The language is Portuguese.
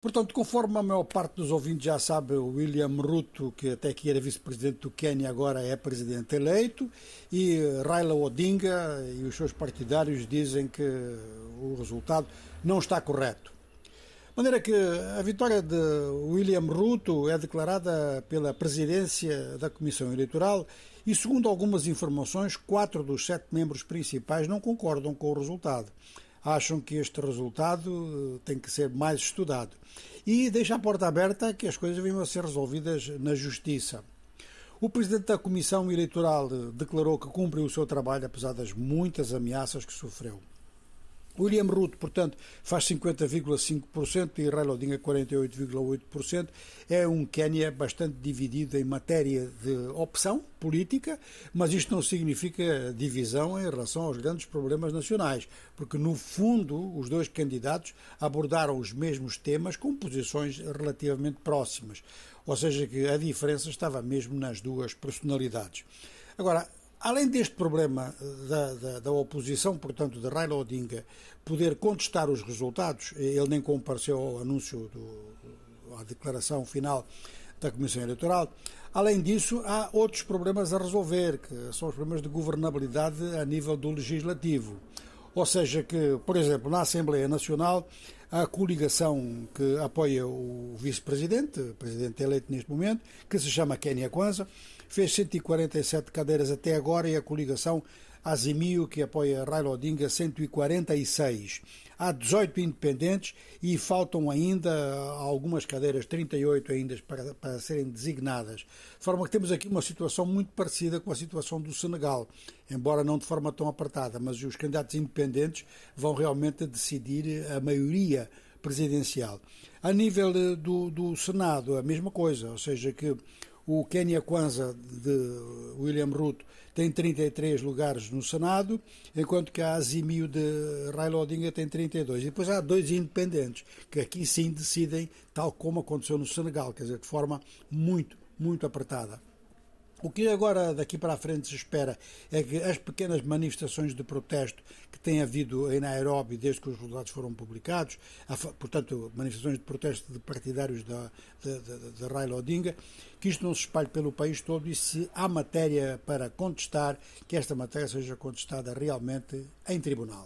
Portanto, conforme a maior parte dos ouvintes já sabe, o William Ruto, que até aqui era vice-presidente do Quênia, agora é presidente eleito, e Raila Odinga e os seus partidários dizem que o resultado não está correto. De maneira que a vitória de William Ruto é declarada pela presidência da Comissão Eleitoral e, segundo algumas informações, quatro dos sete membros principais não concordam com o resultado acham que este resultado eh, tem que ser mais estudado. E deixa a porta aberta que as coisas venham a ser resolvidas na Justiça. O presidente da Comissão Eleitoral eh, declarou que cumpriu o seu trabalho, apesar das muitas ameaças que sofreu. William Ruto, portanto, faz 50,5% e Raila Odinga 48,8%. É um Quênia bastante dividido em matéria de opção política, mas isto não significa divisão em relação aos grandes problemas nacionais, porque no fundo os dois candidatos abordaram os mesmos temas com posições relativamente próximas, ou seja, que a diferença estava mesmo nas duas personalidades. Agora, Além deste problema eh, da, da, da, oposição, portanto, de Raila Odinga, poder contestar os resultados, ele nem compareceu ao anúncio, do, à declaração final da Comissão Eleitoral. Além disso, há outros problemas a resolver, que são os problemas de governabilidade a nível do legislativo. Ou seja, que, por exemplo, na Assembleia Nacional, a coligação que apoia o vice-presidente, presidente eleito neste momento, que se chama Kenya Kwanza, fez 147 cadeiras até agora e a coligação Azimio, que apoia Raila Odinga, 146. Há 18 independentes e faltam ainda algumas cadeiras, 38 ainda para, para serem designadas. De forma que temos aqui uma situação muito parecida com a situação do Senegal, embora não de forma tão apertada, mas os candidatos independentes vão realmente decidir a maioria presidencial. A nível do, do Senado, a mesma coisa, ou seja, que o Kenya Kwanza de William Ruto tem 33 lugares no Senado, enquanto que a Azimio de Raila Odinga tem 32. E depois há dois independentes, que aqui sim decidem, tal como aconteceu no Senegal, quer dizer, de forma muito, muito apertada. O que agora daqui para a frente se espera é que as pequenas manifestações de protesto que tem havido em Nairobi desde que os resultados foram publicados, portanto, manifestações de protesto de partidários da, da, Raila Odinga, que isto não se espalhe pelo país todo e se há matéria para contestar, que esta matéria seja contestada realmente em tribunal.